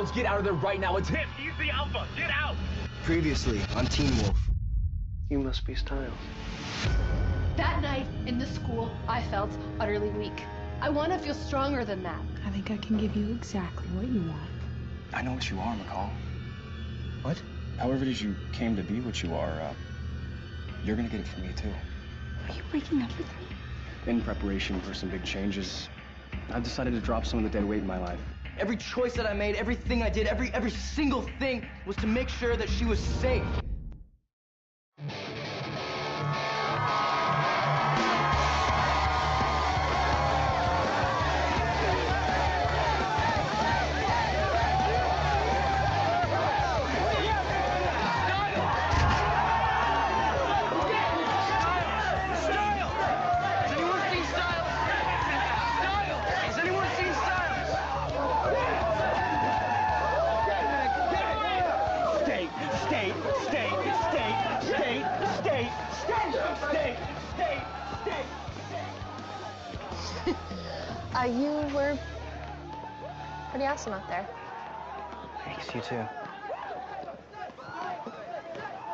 Stiles, get out of there right now. It's him. He's the alpha. Get out. Previously on Teen Wolf. You must be Stiles. That night in the school, I felt utterly weak. I want to feel stronger than that. I think I can give you exactly what you want. I know what you are, McCall. What? However it is you came to be what you are, uh, you're gonna get it from me too. Are you breaking up with me? In preparation for some big changes, I've decided to drop some of the dead weight in my life. Every choice that I made, everything I did, every every single thing was to make sure that she was safe. Awesome out there. Thanks, you too.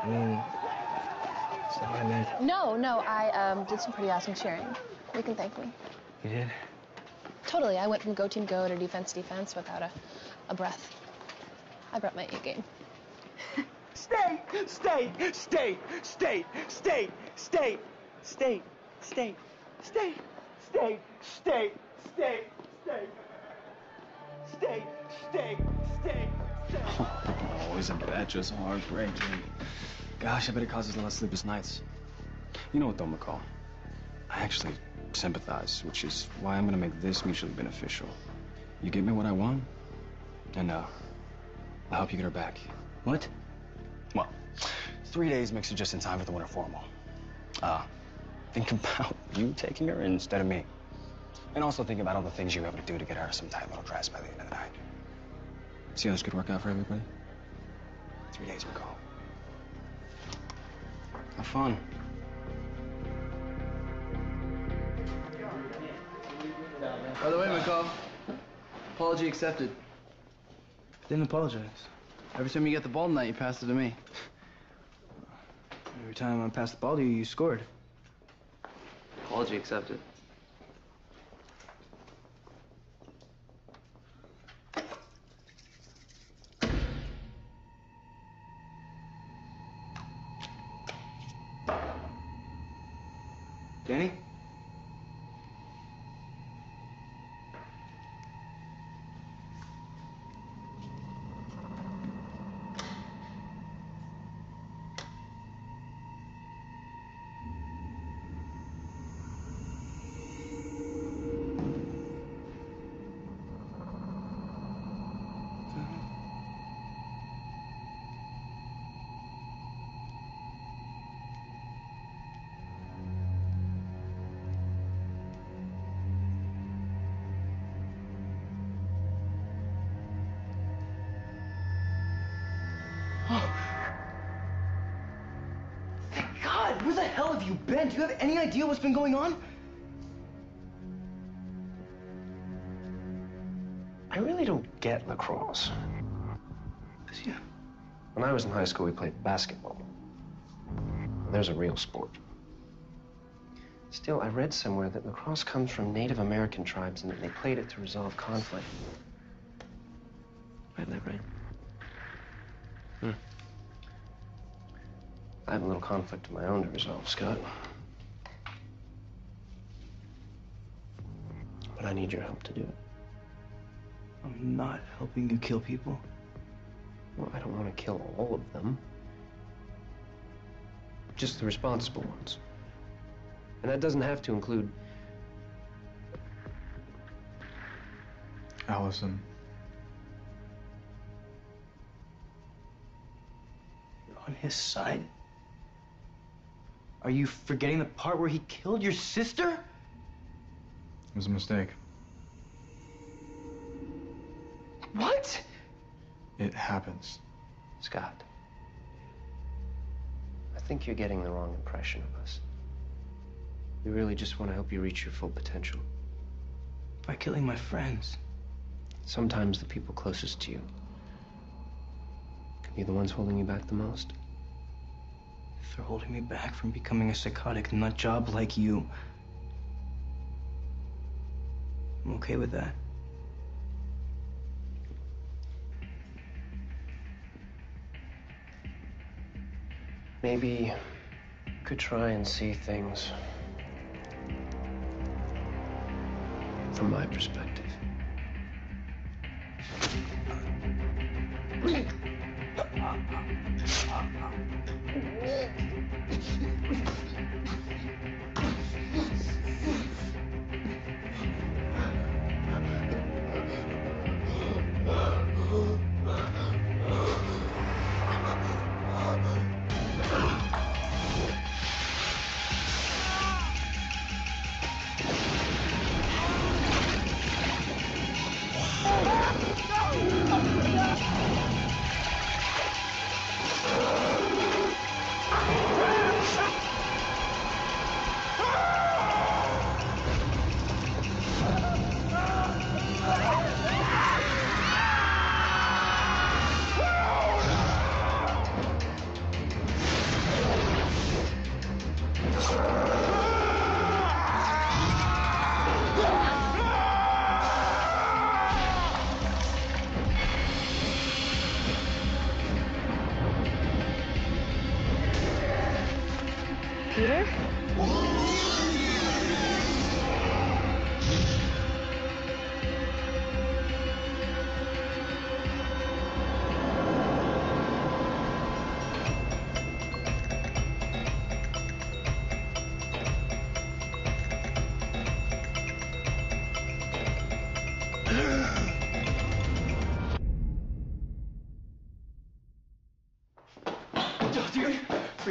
I mean, it's not what I meant. No, no, I um, did some pretty awesome cheering. You can thank me. You did? Totally, I went from go team go to defense defense without a, a breath. I brought my A game. State, state, state, state, state, state, state, state, state, state, state, state, state, state, state, state. Oh, isn't that just heartbreaking? Gosh, I bet it causes a lot of sleepless nights. You know what, though, McCall? I actually sympathize, which is why I'm gonna make this mutually beneficial. You get me what I want, and uh, I'll help you get her back. What? Well, three days makes it just in time for the winter formal. Uh, think about you taking her instead of me. And also think about all the things you have to do to get her some tight little dress by the end of the night. See how this could work out for everybody? Three days, McCall. Have fun. By the way, McCall, apology accepted. Didn't apologize. Every time you get the ball tonight, you pass it to me. Every time I passed the ball to you, you scored. Apology accepted. Hell have you been? Do you have any idea what's been going on? I really don't get lacrosse. You. When I was in high school, we played basketball. There's a real sport. Still, I read somewhere that lacrosse comes from Native American tribes and that they played it to resolve conflict. I have that right? I have a little conflict of my own to resolve, Scott. But I need your help to do it. I'm not helping you kill people. Well, I don't want to kill all of them. Just the responsible ones. And that doesn't have to include. Allison. You're on his side. Are you forgetting the part where he killed your sister? It was a mistake. What? It happens. Scott. I think you're getting the wrong impression of us. We really just want to help you reach your full potential. By killing my friends. Sometimes the people closest to you can be the ones holding you back the most. They're holding me back from becoming a psychotic nut job like you, I'm okay with that. Maybe you could try and see things from my perspective.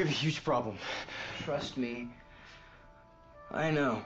Have a huge problem. Trust me. I know.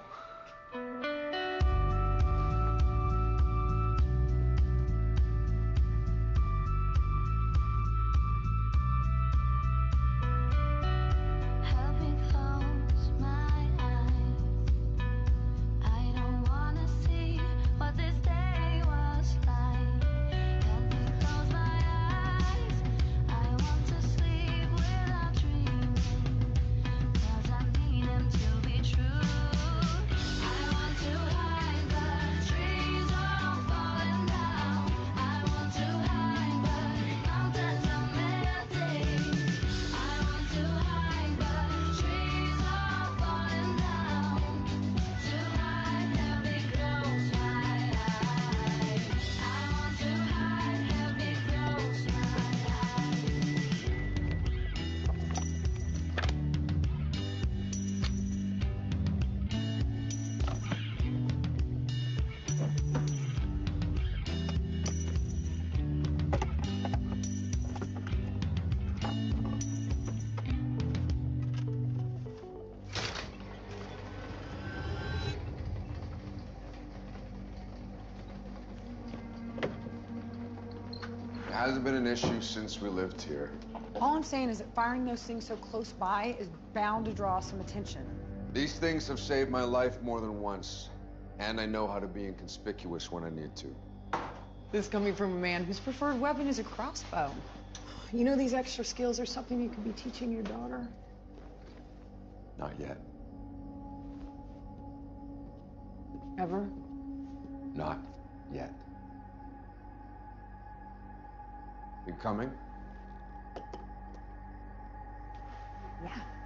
It hasn't been an issue since we lived here. All I'm saying is that firing those things so close by is bound to draw some attention. These things have saved my life more than once, and I know how to be inconspicuous when I need to. This coming from a man whose preferred weapon is a crossbow. You know these extra skills are something you could be teaching your daughter? Not yet. Ever? Not yet. You coming? Yeah.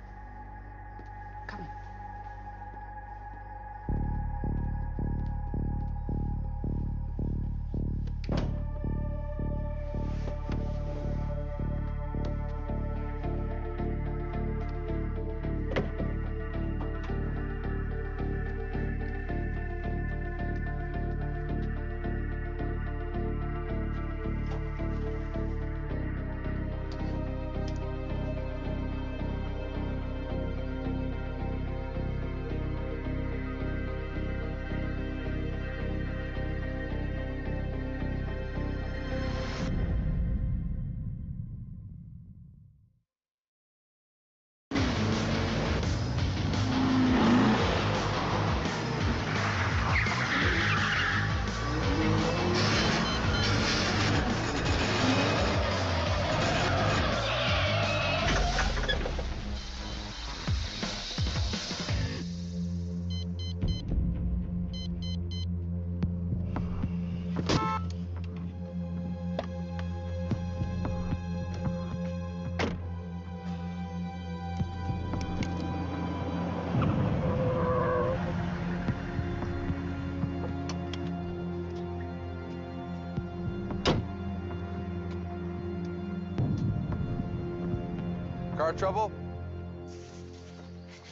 Car trouble?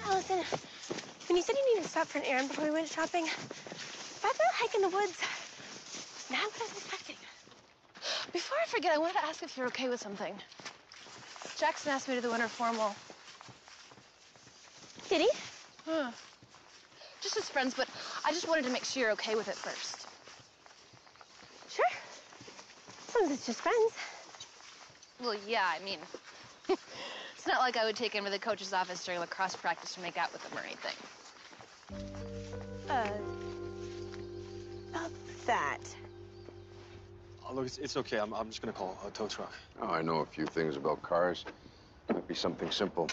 Allison, when you said you needed to stop for an errand before we went shopping, that's a hike in the woods. Not what I was expecting. Before I forget, I wanted to ask if you're okay with something. Jackson asked me to the winter formal. Did he? Huh. Just as friends, but I just wanted to make sure you're okay with it first. Sure. As long as it's just friends. Well, yeah, I mean, it's not like I would take him to the coach's office during lacrosse practice to make out with him or anything. Uh, about that. Oh, look, it's, it's okay. I'm, I'm just gonna call a tow truck. Oh, I know a few things about cars. Might be something simple.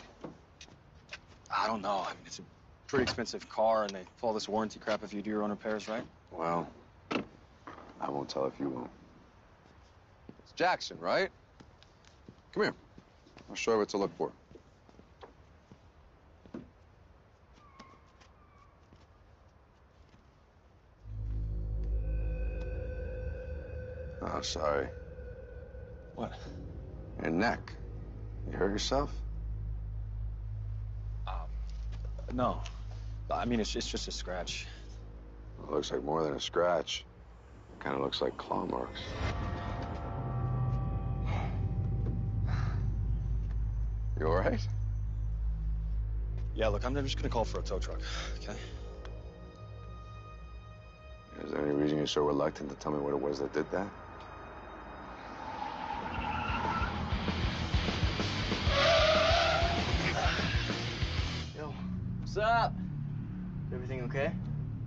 I don't know. I mean, it's a pretty expensive car, and they pull this warranty crap if you do your own repairs, right? Well, I won't tell if you won't. It's Jackson, right? Come here. I'll show you what to look for. Oh, sorry. What? Your neck. You hurt yourself? Um, no. I mean, it's, it's just a scratch. It looks like more than a scratch. Kind of looks like claw marks. You all right? Yeah, look, I'm just gonna call for a tow truck, okay? Is there any reason you're so reluctant to tell me what it was that did that? Yo, what's up? Is everything okay?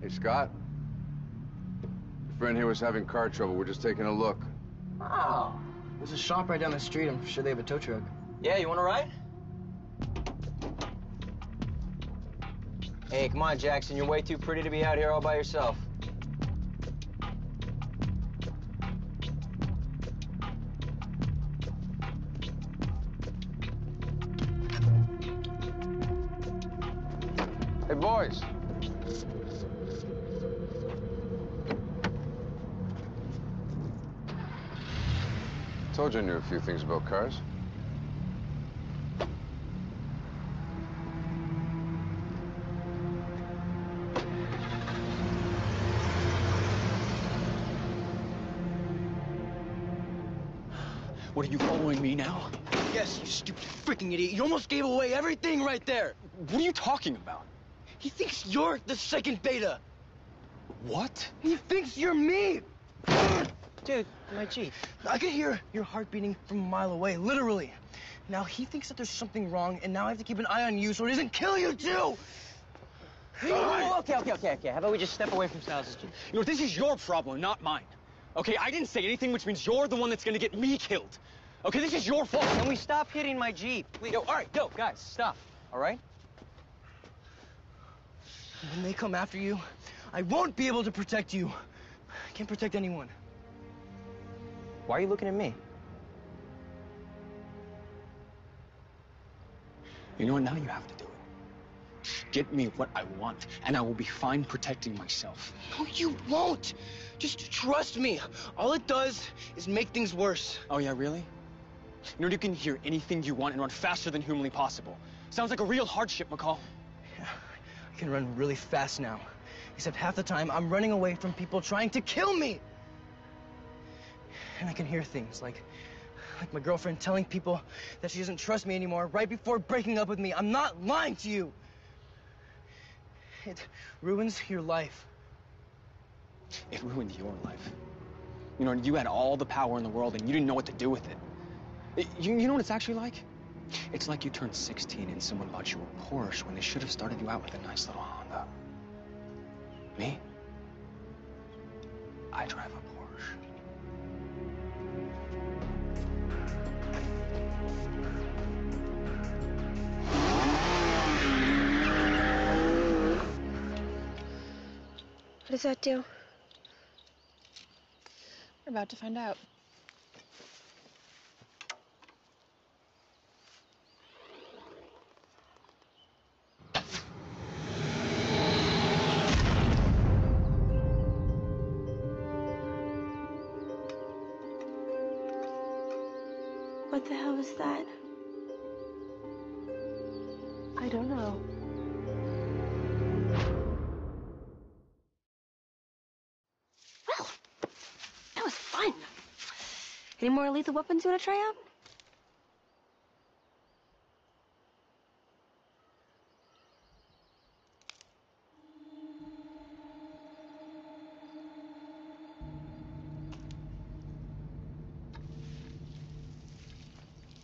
Hey, Scott. Your friend here was having car trouble. We're just taking a look. Oh. There's a shop right down the street. I'm sure they have a tow truck. Yeah, you want to ride? Hey, come on, Jackson. You're way too pretty to be out here all by yourself. Hey, boys. Told you I knew a few things about cars. What are you following me now? Yes, you stupid freaking idiot. You almost gave away everything right there. What are you talking about? He thinks you're the second beta. What? He thinks you're me. Dude, my Jeep. I can hear your heart beating from a mile away, literally. Now he thinks that there's something wrong, and now I have to keep an eye on you so he doesn't kill you too. Oh, okay, okay, okay, okay. How about we just step away from Sal's Jeep? You know, this is your problem, not mine. Okay, I didn't say anything, which means you're the one that's gonna get me killed. Okay, this is your fault. Can we stop hitting my Jeep? Please. Yo, all right, yo, guys, stop. All right? When they come after you, I won't be able to protect you. I can't protect anyone. Why are you looking at me? You know what? Now you have to do it. Get me what I want, and I will be fine protecting myself. No, you won't. Just trust me. All it does is make things worse. Oh, yeah, really? Know, you can hear anything you want and run faster than humanly possible. Sounds like a real hardship, McCall. Yeah, I can run really fast now. Except half the time, I'm running away from people trying to kill me. And I can hear things like, like my girlfriend telling people that she doesn't trust me anymore right before breaking up with me. I'm not lying to you. It ruins your life. It ruined your life. You know, you had all the power in the world and you didn't know what to do with it. You, you know what it's actually like? It's like you turned 16 and someone bought you a Porsche when they should have started you out with a nice little Honda. Me? I drive a Porsche. What does that do? We're about to find out. What the hell was that? Any more lethal weapons you want to try out?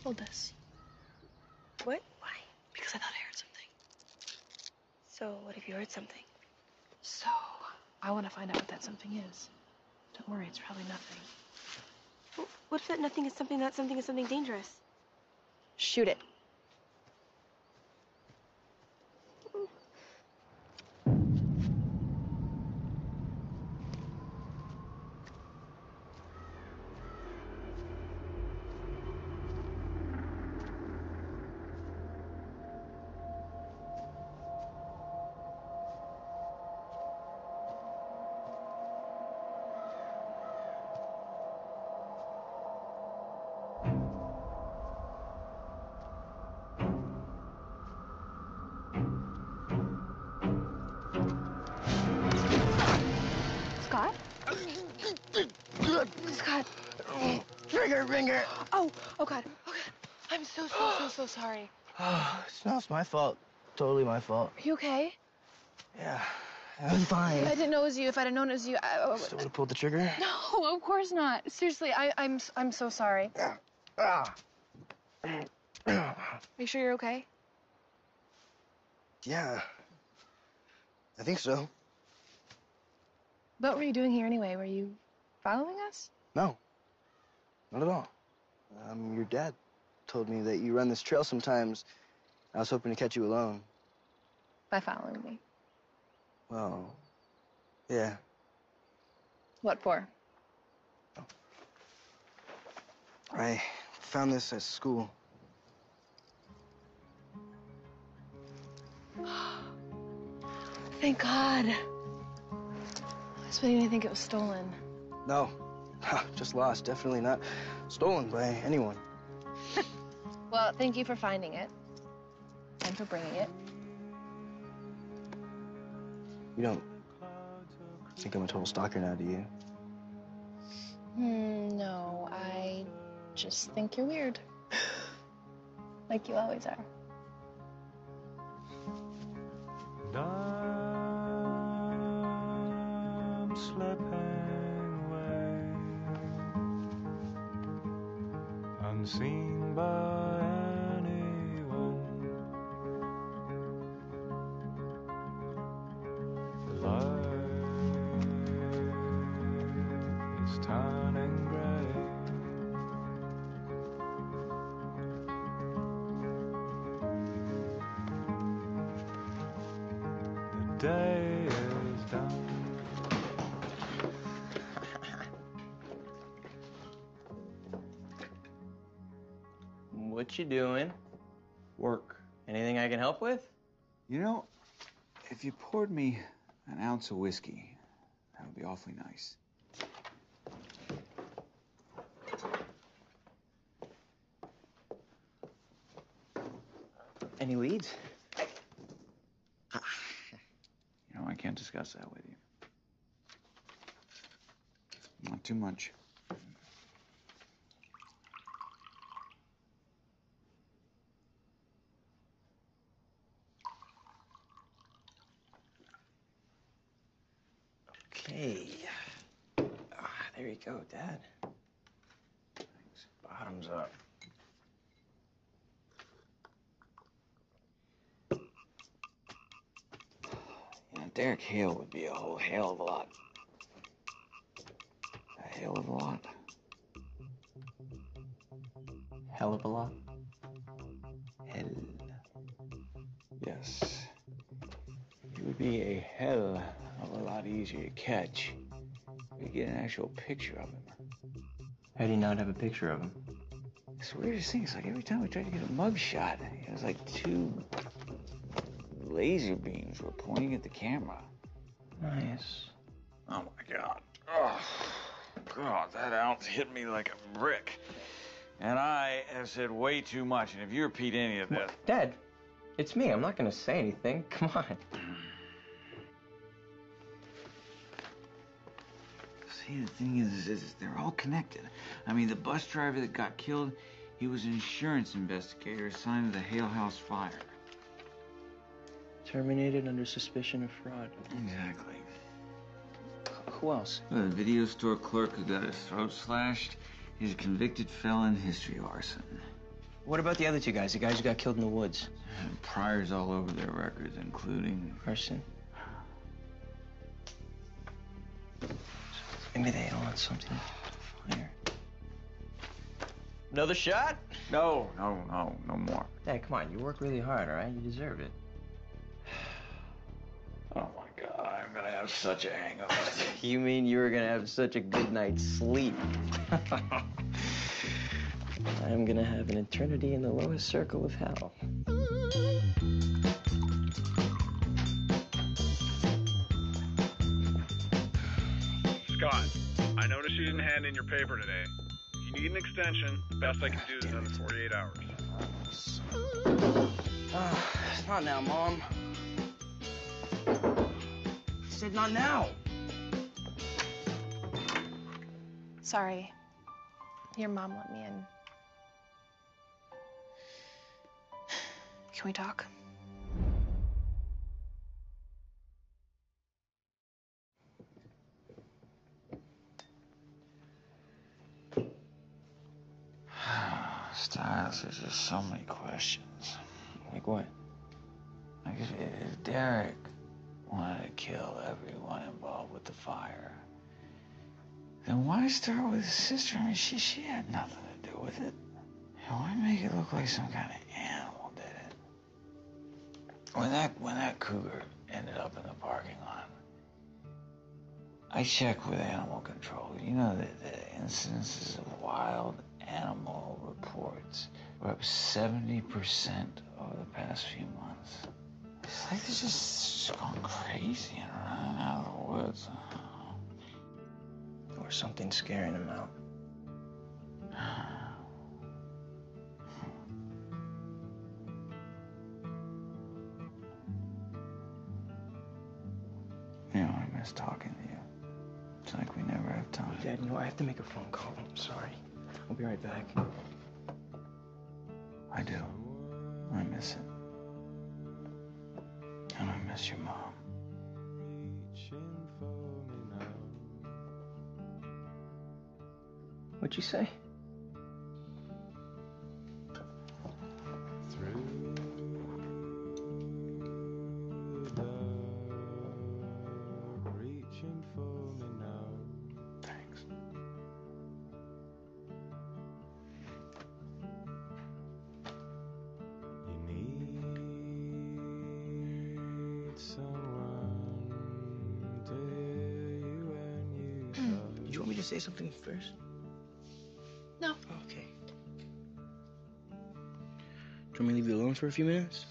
Hold this. What? Why? Because I thought I heard something. So, what if you heard something? So, I want to find out what that something is. Don't worry, it's probably nothing. What if that nothing is something that something is something dangerous? Shoot it. Trigger finger. Oh, oh God. Oh God. I'm so, so, so, so sorry. it's not my fault. Totally my fault. Are you okay? Yeah, I'm fine. I didn't know it was you. If I'd have known it was you, I, I- would have pulled the trigger. No, of course not. Seriously, I, I'm, I'm so sorry. Ah. Are you sure you're okay? Yeah. I think so. What were you doing here anyway? Were you following us? No. Not at all. Um, your dad told me that you run this trail sometimes. I was hoping to catch you alone. By following me. Well, yeah. What for? I found this at school. Thank God. I was beginning to think it was stolen. No. Just lost. Definitely not stolen by anyone. Well, thank you for finding it. And for bringing it. You don't think I'm a total stalker now, do you? Hmm, no, I just think you're weird. like you always are. Ounce of whiskey, that would be awfully nice. Any leads? You know, I can't discuss that with you. Not too much. Okay. Ah, there you go, Dad. Thanks. Bottoms up. You know, Derek Hale would be a whole hell of a lot. A hell of a lot. Hell of a lot. Hell. Yes. It would be a hell of a lot easier to catch. If We get an actual picture of him. How do you not have a picture of him? It's the weirdest thing. It's like every time we tried to get a mug shot, it was like two laser beams were pointing at the camera. Nice. Oh my god. Oh, god, that ounce hit me like a brick. And I have said way too much. And if you repeat any of this, Dad, It's me. I'm not gonna say anything. Come on. See, the thing is, is they're all connected. I mean, the bus driver that got killed, he was an insurance investigator assigned to the Hale House fire. Terminated under suspicion of fraud. Exactly. Who else? The video store clerk who got his throat slashed, he's a convicted felon, history of arson. What about the other two guys? The guys who got killed in the woods? Priors all over their records, including arson. Maybe they all had something to fire. Another shot? No, no, no, no more. Hey, come on. You work really hard, all right? You deserve it. Oh my god, I'm gonna have such a hangover. You mean you were gonna have such a good night's sleep? I'm gonna have an eternity in the lowest circle of hell. You didn't hand in your paper today. If you need an extension, the best I can do is another 48 hours. Ah, not now, Mom. I said not now. Sorry. Your mom let me in. Can we talk? So many questions. Like what? Like if, if Derek wanted to kill everyone involved with the fire, then why start with his sister? I mean, she she had nothing to do with it. And why make it look like some kind of animal did it? When that when that cougar ended up in the parking lot, I checked with animal control. You know that the incidences of wild animal reports were up seventy percent over the past few months. It's like they're just going crazy and running out of the woods. Or something scaring him out. You know, I miss talking to you. It's like we never have time. Dad, you know, I have to make a phone call. I'm sorry. I'll be right back. I do. I miss it. And I miss your mom. What'd you say? Say something first? No. Okay. Do you want me to leave you alone for a few minutes?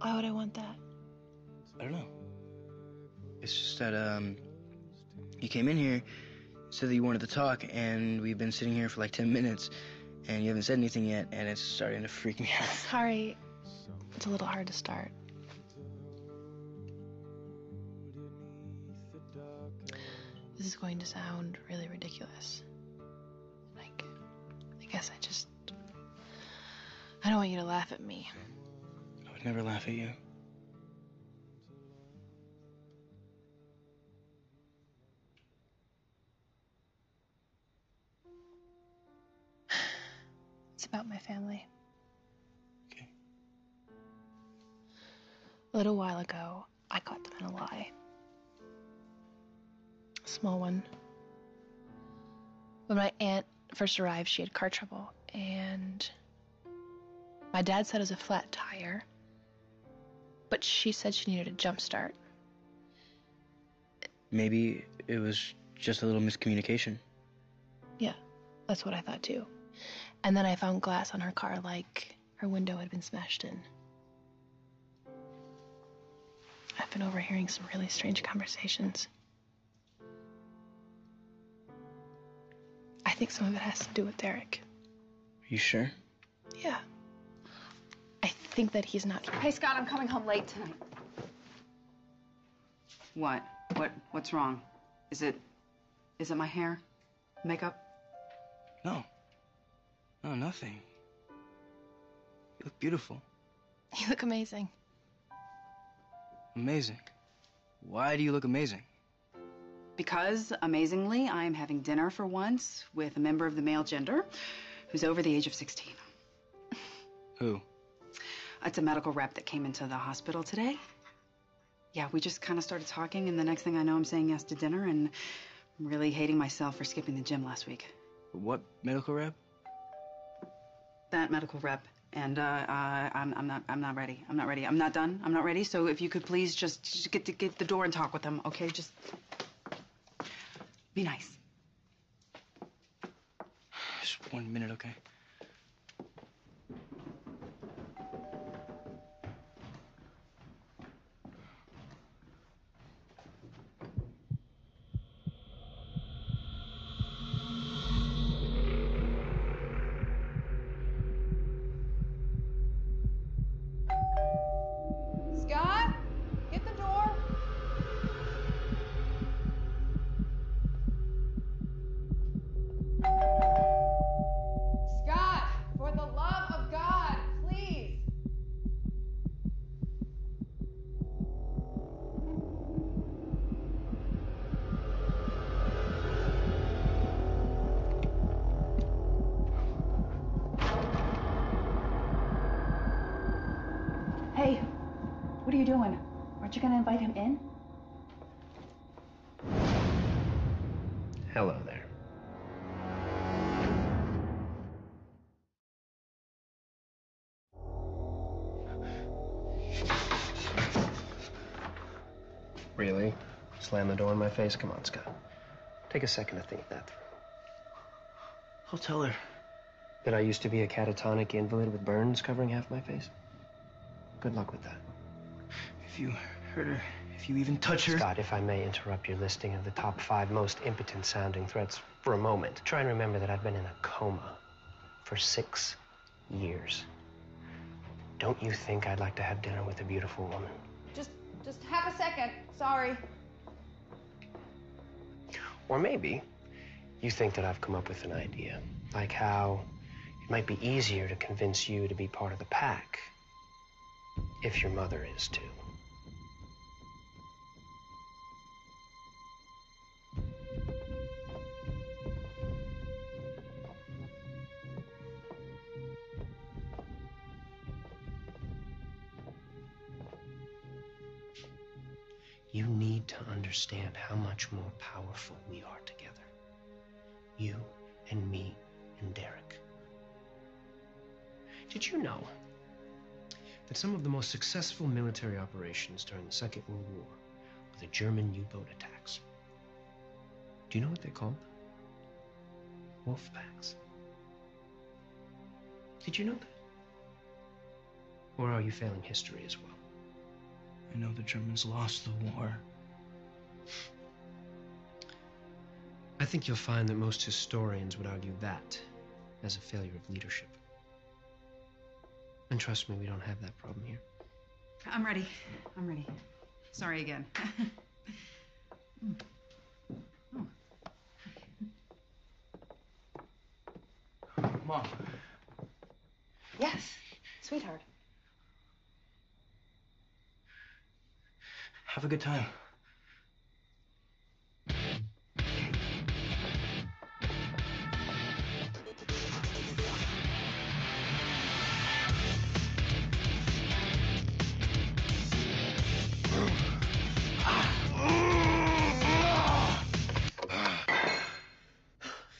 Why would I want that? I don't know. It's just that um, you came in here, said that you wanted to talk, and we've been sitting here for like ten minutes, and you haven't said anything yet, and it's starting to freak me out. Sorry. It's a little hard to start. This is going to sound really ridiculous. Like, I guess I just. I don't want you to laugh at me. I would never laugh at you. It's about my family. Okay. A little while ago, I caught them in a lie. Small one. When my aunt first arrived, she had car trouble, and my dad said it was a flat tire, but she said she needed a jump start. Maybe it was just a little miscommunication. Yeah, that's what I thought too. And then I found glass on her car, like her window had been smashed in. I've been overhearing some really strange conversations. Think some of it has to do with Derek. Are you sure? Yeah. I think that he's not here. Hey, Scott, I'm coming home late tonight. What? What? What's wrong? Is it? Is it my hair? Makeup? No. No, nothing. You look beautiful. You look amazing. Amazing. Why do you look amazing? Because, amazingly, I am having dinner for once with a member of the male gender who's over the age of 16. Who? It's a medical rep that came into the hospital today. Yeah, we just kind of started talking, and the next thing I know, I'm saying yes to dinner, and I'm really hating myself for skipping the gym last week. What medical rep? That medical rep, and uh, uh, I'm, I'm not, I'm not ready. I'm not ready. I'm not done. I'm not ready. So if you could please just, just get to get the door and talk with them, okay? Just be nice. Just one minute, okay? You doing? Aren't you gonna invite him in? Hello there. Really? Slam the door in my face? Come on, Scott. Take a second to think that through. I'll tell her. That I used to be a catatonic invalid with burns covering half my face? Good luck with that. If you hurt her, if you even touch her. Scott, if I may interrupt your listing of the top five most impotent sounding threats for a moment, try and remember that I've been in a coma for six years. Don't you think I'd like to have dinner with a beautiful woman? Just, just half a second. Sorry. Or maybe you think that I've come up with an idea, like how it might be easier to convince you to be part of the pack if your mother is too. You need to understand how much more powerful we are together. You and me and Derek. Did you know that some of the most successful military operations during the Second World War were the German U boat attacks? Do you know what they're called? Wolf packs. Did you know that? Or are you failing history as well? I know the Germans lost the war. I think you'll find that most historians would argue that as a failure of leadership. And trust me, we don't have that problem here. I'm ready. I'm ready. Sorry again. Mom. yes, sweetheart. Have a good time.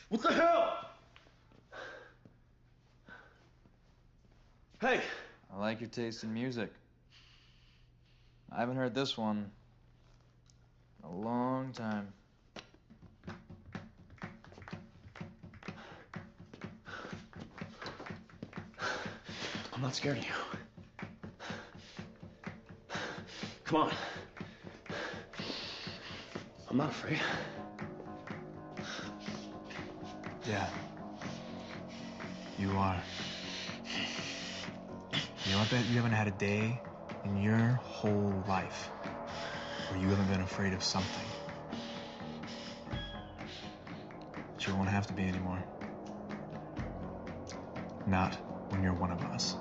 What the hell? Hey, I like your taste in music. I haven't heard this one in a long time. I'm not scared of you. Come on. I'm not afraid. Yeah. You are. You know, I bet you haven't had a day in your whole life where you haven't been afraid of something. But you won't have to be anymore. Not when you're one of us.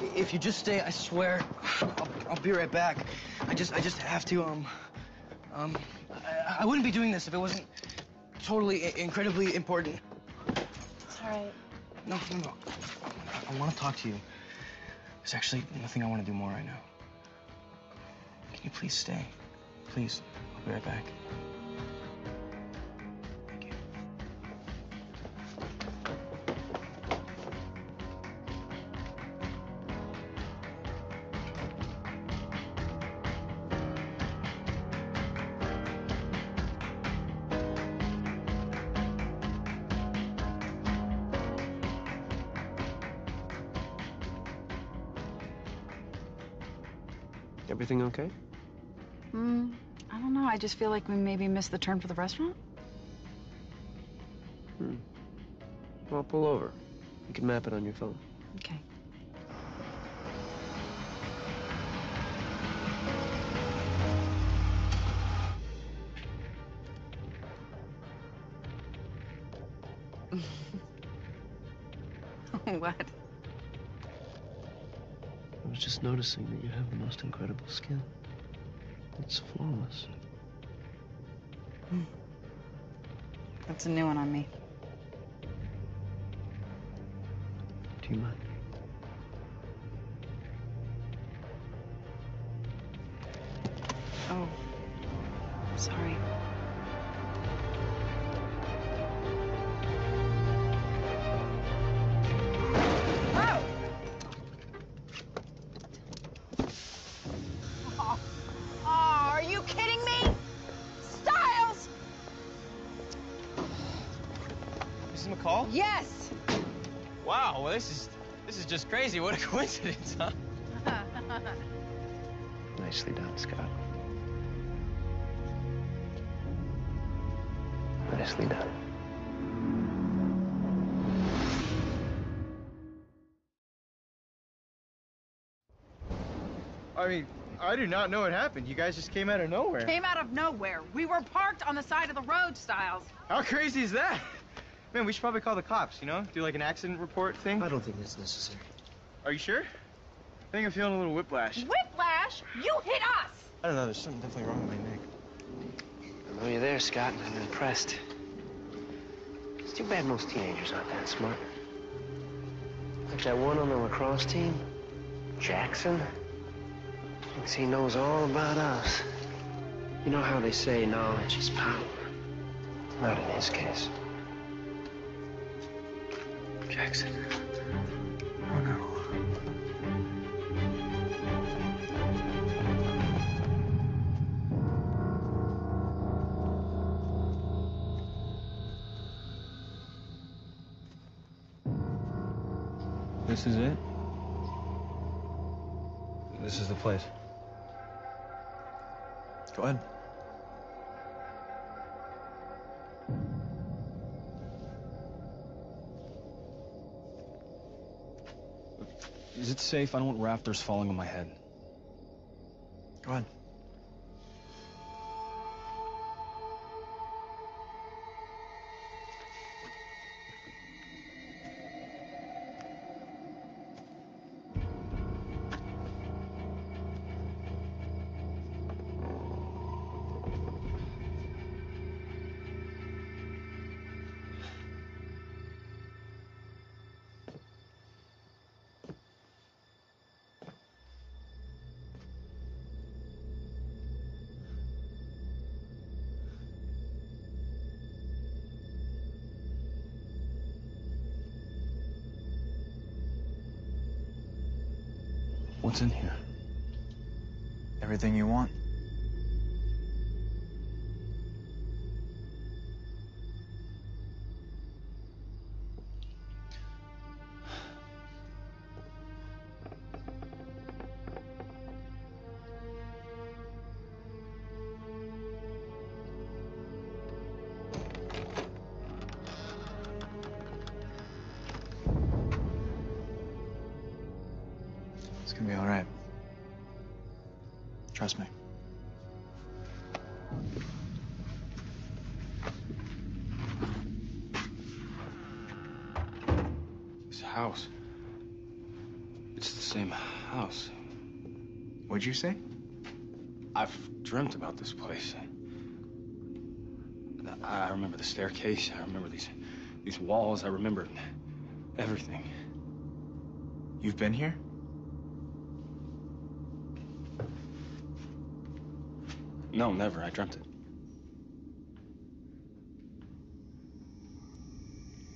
If you just stay, I swear, I'll, I'll be right back. I just, I just have to, um, um, I, I wouldn't be doing this if it wasn't totally, i- incredibly important. It's all right. No, no, no. I, I want to talk to you. There's actually nothing I want to do more right now. Can you please stay? Please. I'll be right back. Okay? Hmm. I don't know. I just feel like we maybe missed the turn for the restaurant. Hmm. Well, pull over. You can map it on your phone. Okay. Noticing that you have the most incredible skin. It's flawless. Hmm. That's a new one on me. Do you mind? Mrs. McCall? Yes! Wow, well this is this is just crazy. What a coincidence, huh? Nicely done, Scott. Nicely done. I mean, I do not know what happened. You guys just came out of nowhere. Came out of nowhere. We were parked on the side of the road, Stiles. How crazy is that? Man, we should probably call the cops, you know? Do like an accident report thing. I don't think that's necessary. Are you sure? I think I'm feeling a little whiplash. Whiplash? You hit us! I don't know, there's something definitely wrong with my neck. I know you're there, Scott, and I'm impressed. It's too bad most teenagers aren't that smart. Like that one on the lacrosse team, Jackson. Thinks he knows all about us. You know how they say knowledge is power. Not in his case. Jackson. Oh no. This is it? This is the place. Go ahead. Is it safe? I don't want rafters falling on my head. Go ahead. What's in here? Everything you want. You say? I've dreamt about this place. I, remember the staircase. I remember these these walls. I remember everything. You've been here? No, never. I dreamt it.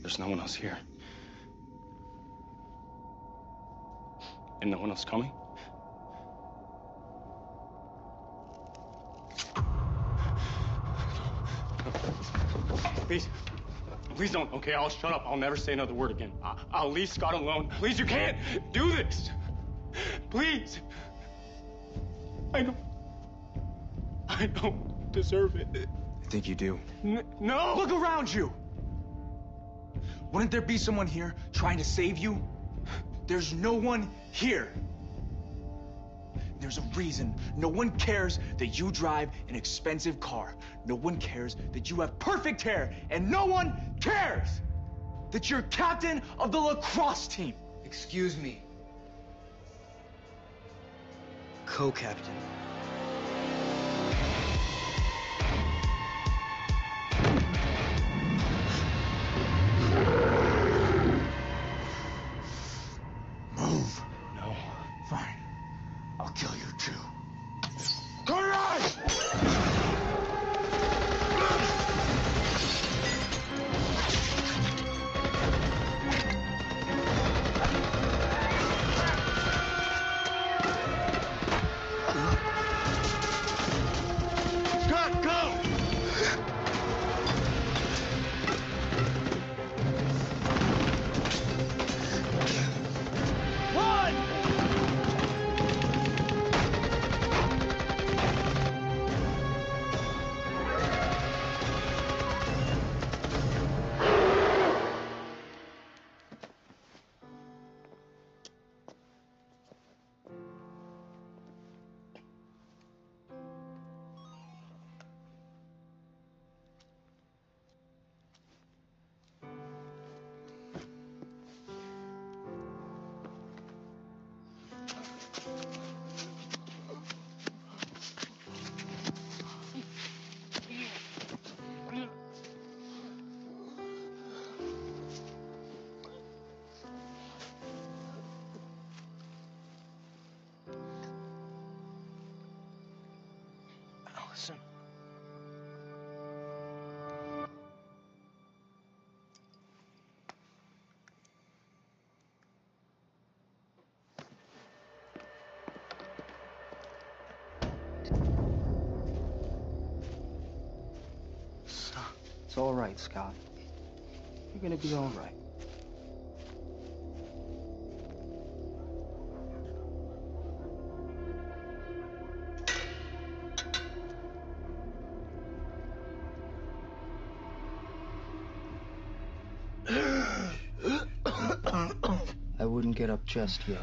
There's no one else here. And no one else coming? Please. Please don't. Okay, I'll shut up. I'll never say another word again. I- I'll leave Scott alone. Please, you can't do this. Please. I don't. I don't deserve it. I think you do. N- no! Look around you! Wouldn't there be someone here trying to save you? There's no one here. There's a reason. No one cares that you drive an expensive car. No one cares that you have perfect hair. And no one cares that you're captain of the lacrosse team. Excuse me. Co-captain. It's all right, Scott. You're gonna be all right. I wouldn't get up just yet.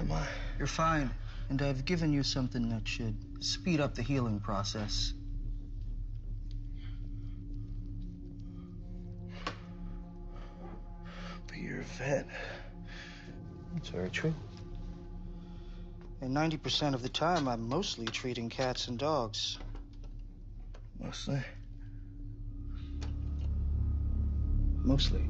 Am I? You're fine, and I've given you something that should speed up the healing process. But you're a vet. It's very true. And 90% of the time, I'm mostly treating cats and dogs. Mostly. Mostly.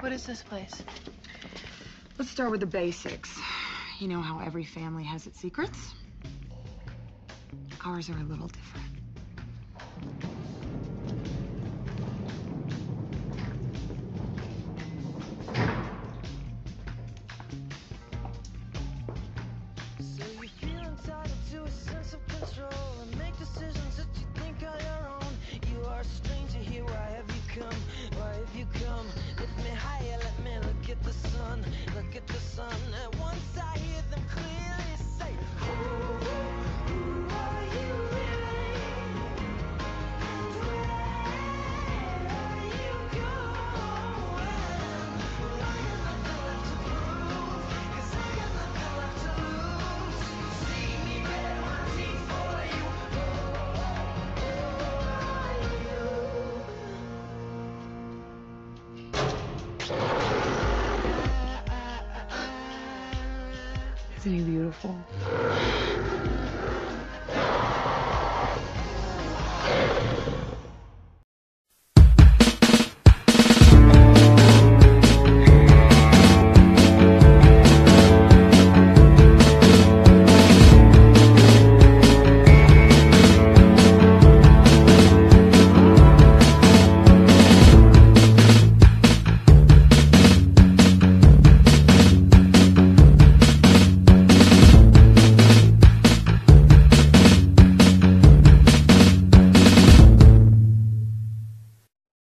What is this place? Let's start with the basics. You know how every family has its secrets? Ours are a little different. He beautiful?